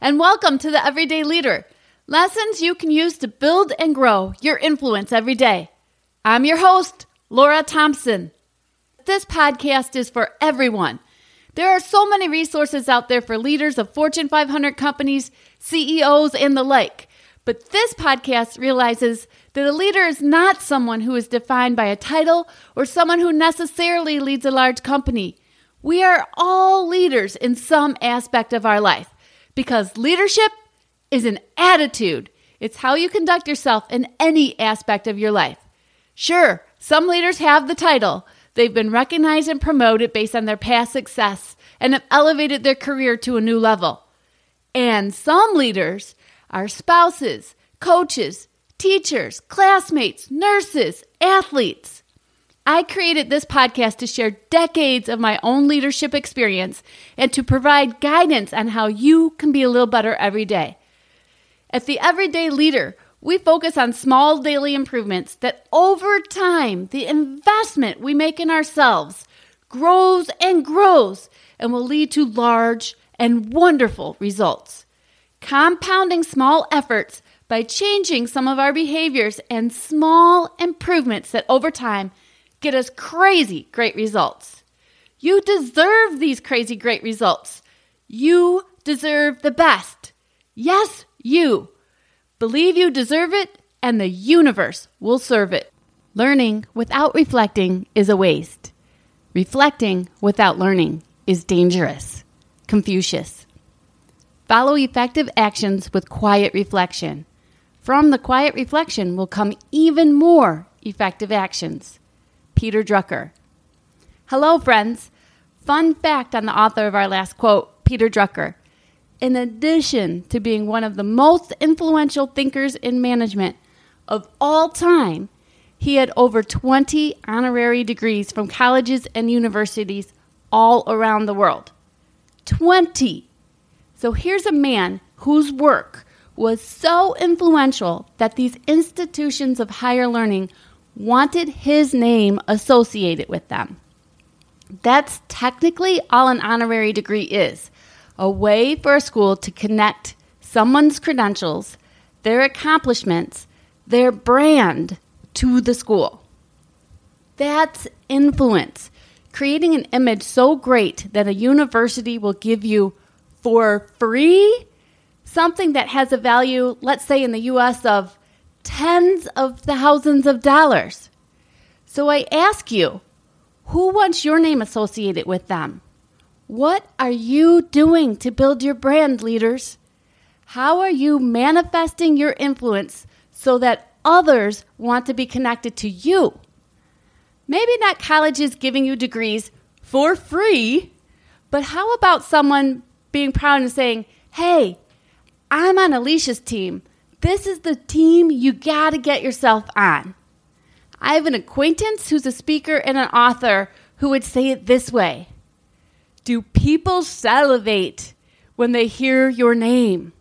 And welcome to the Everyday Leader lessons you can use to build and grow your influence every day. I'm your host, Laura Thompson. This podcast is for everyone. There are so many resources out there for leaders of Fortune 500 companies, CEOs, and the like. But this podcast realizes that a leader is not someone who is defined by a title or someone who necessarily leads a large company. We are all leaders in some aspect of our life because leadership is an attitude. It's how you conduct yourself in any aspect of your life. Sure, some leaders have the title. They've been recognized and promoted based on their past success and have elevated their career to a new level. And some leaders are spouses, coaches, teachers, classmates, nurses, athletes. I created this podcast to share decades of my own leadership experience and to provide guidance on how you can be a little better every day. At the Everyday Leader, we focus on small daily improvements that over time, the investment we make in ourselves grows and grows and will lead to large and wonderful results. Compounding small efforts by changing some of our behaviors and small improvements that over time get us crazy great results. You deserve these crazy great results. You deserve the best. Yes, you. Believe you deserve it, and the universe will serve it. Learning without reflecting is a waste. Reflecting without learning is dangerous. Confucius. Follow effective actions with quiet reflection. From the quiet reflection will come even more effective actions. Peter Drucker. Hello, friends. Fun fact on the author of our last quote, Peter Drucker. In addition to being one of the most influential thinkers in management of all time, he had over 20 honorary degrees from colleges and universities all around the world. 20! So here's a man whose work was so influential that these institutions of higher learning wanted his name associated with them. That's technically all an honorary degree is a way for a school to connect someone's credentials, their accomplishments, their brand to the school. That's influence, creating an image so great that a university will give you for free something that has a value, let's say in the US, of tens of thousands of dollars. So I ask you, who wants your name associated with them? What are you doing to build your brand, leaders? How are you manifesting your influence so that others want to be connected to you? Maybe not colleges giving you degrees for free, but how about someone being proud and saying, hey, I'm on Alicia's team. This is the team you got to get yourself on. I have an acquaintance who's a speaker and an author who would say it this way Do people salivate when they hear your name?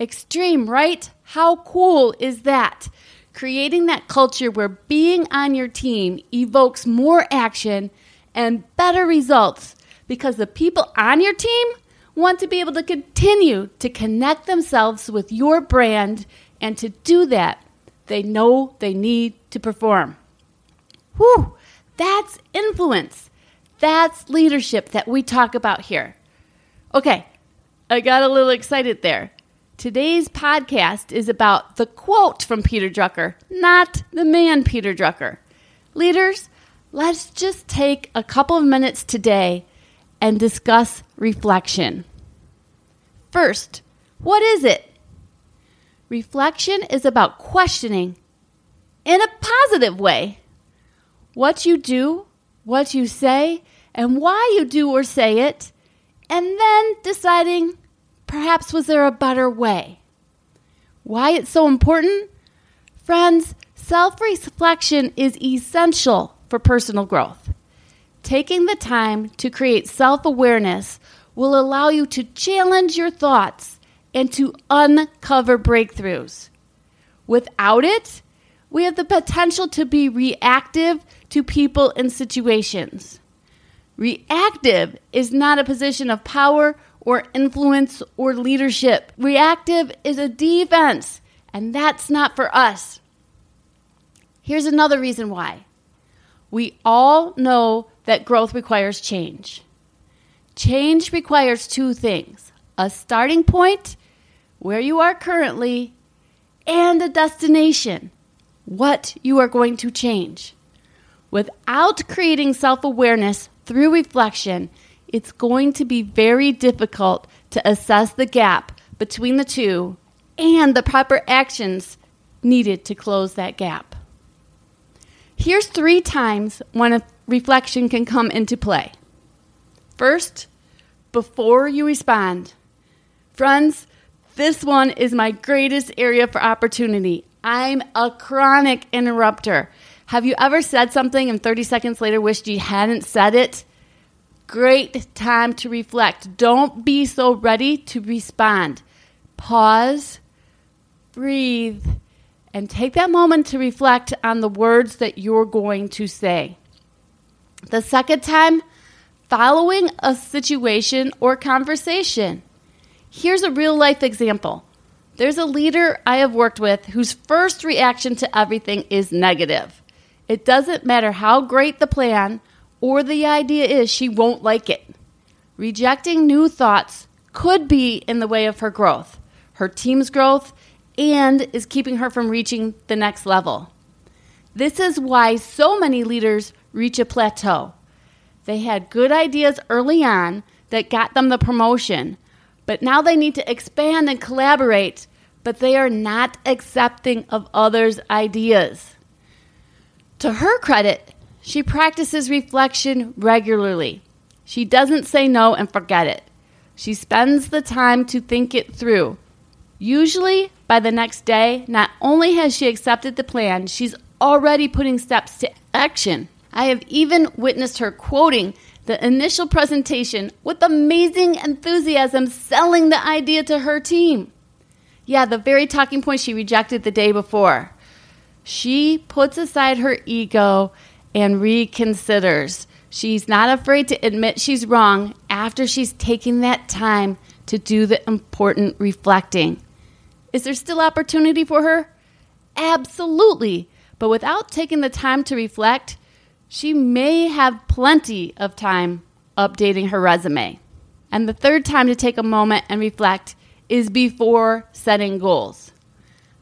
Extreme, right? How cool is that? Creating that culture where being on your team evokes more action and better results because the people on your team want to be able to continue to connect themselves with your brand, and to do that, they know they need to perform. Whew, that's influence. That's leadership that we talk about here. Okay, I got a little excited there. Today's podcast is about the quote from Peter Drucker, not the man Peter Drucker. Leaders, let's just take a couple of minutes today and discuss reflection. First, what is it? Reflection is about questioning in a positive way what you do, what you say, and why you do or say it, and then deciding perhaps was there a better way? Why it's so important? Friends, self reflection is essential for personal growth. Taking the time to create self awareness will allow you to challenge your thoughts and to uncover breakthroughs. Without it, we have the potential to be reactive to people and situations. Reactive is not a position of power or influence or leadership. Reactive is a defense, and that's not for us. Here's another reason why. We all know that growth requires change. Change requires two things a starting point, where you are currently, and a destination, what you are going to change. Without creating self awareness through reflection, it's going to be very difficult to assess the gap between the two and the proper actions needed to close that gap. Here's three times when a reflection can come into play. First, before you respond. Friends, this one is my greatest area for opportunity. I'm a chronic interrupter. Have you ever said something and 30 seconds later wished you hadn't said it? Great time to reflect. Don't be so ready to respond. Pause, breathe, and take that moment to reflect on the words that you're going to say. The second time, following a situation or conversation. Here's a real life example. There's a leader I have worked with whose first reaction to everything is negative. It doesn't matter how great the plan or the idea is, she won't like it. Rejecting new thoughts could be in the way of her growth, her team's growth, and is keeping her from reaching the next level. This is why so many leaders reach a plateau. They had good ideas early on that got them the promotion, but now they need to expand and collaborate, but they are not accepting of others' ideas. To her credit, she practices reflection regularly. She doesn't say no and forget it. She spends the time to think it through. Usually, by the next day, not only has she accepted the plan, she's already putting steps to action. I have even witnessed her quoting the initial presentation with amazing enthusiasm, selling the idea to her team. Yeah, the very talking point she rejected the day before. She puts aside her ego and reconsiders. She's not afraid to admit she's wrong after she's taken that time to do the important reflecting. Is there still opportunity for her? Absolutely. But without taking the time to reflect, she may have plenty of time updating her resume. And the third time to take a moment and reflect is before setting goals.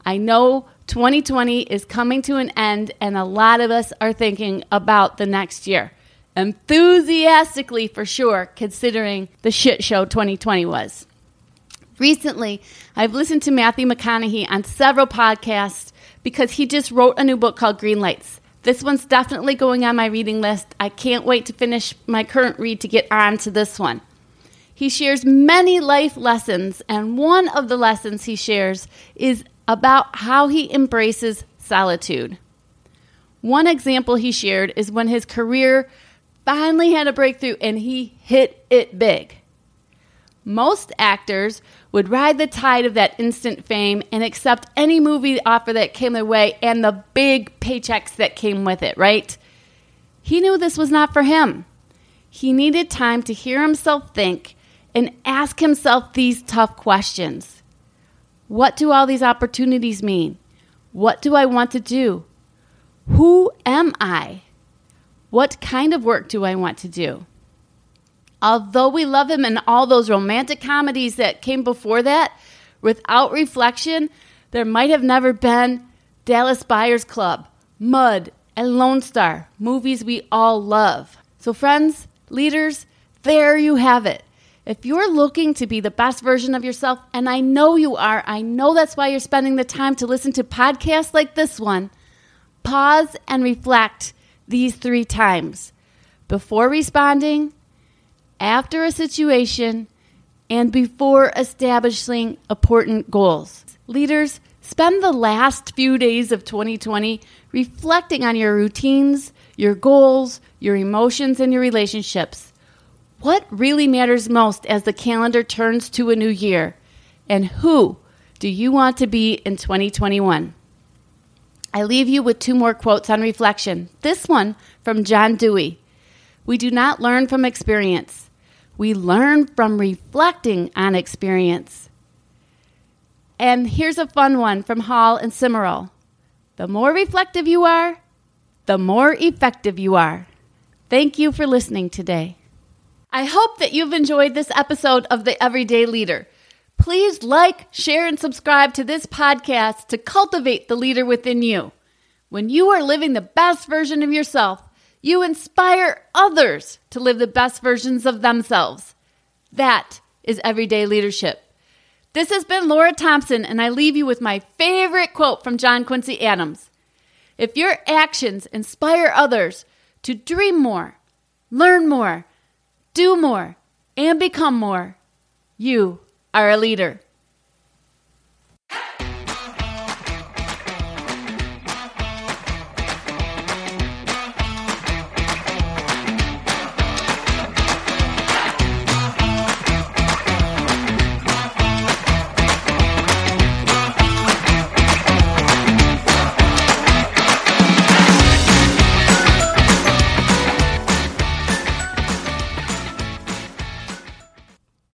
I know 2020 is coming to an end, and a lot of us are thinking about the next year. Enthusiastically, for sure, considering the shit show 2020 was. Recently, I've listened to Matthew McConaughey on several podcasts because he just wrote a new book called Green Lights. This one's definitely going on my reading list. I can't wait to finish my current read to get on to this one. He shares many life lessons, and one of the lessons he shares is about how he embraces solitude. One example he shared is when his career finally had a breakthrough and he hit it big. Most actors would ride the tide of that instant fame and accept any movie offer that came their way and the big paychecks that came with it, right? He knew this was not for him. He needed time to hear himself think and ask himself these tough questions What do all these opportunities mean? What do I want to do? Who am I? What kind of work do I want to do? Although we love him in all those romantic comedies that came before that, without reflection, there might have never been Dallas Buyers Club, Mud, and Lone Star, movies we all love. So, friends, leaders, there you have it. If you're looking to be the best version of yourself, and I know you are, I know that's why you're spending the time to listen to podcasts like this one, pause and reflect these three times before responding, after a situation, and before establishing important goals. Leaders, spend the last few days of 2020 reflecting on your routines, your goals, your emotions, and your relationships. What really matters most as the calendar turns to a new year? And who do you want to be in 2021? I leave you with two more quotes on reflection. This one from John Dewey We do not learn from experience, We learn from reflecting on experience. And here's a fun one from Hall and Simeral. The more reflective you are, the more effective you are. Thank you for listening today. I hope that you've enjoyed this episode of The Everyday Leader. Please like, share, and subscribe to this podcast to cultivate the leader within you. When you are living the best version of yourself, you inspire others to live the best versions of themselves. That is everyday leadership. This has been Laura Thompson, and I leave you with my favorite quote from John Quincy Adams. If your actions inspire others to dream more, learn more, do more, and become more, you are a leader.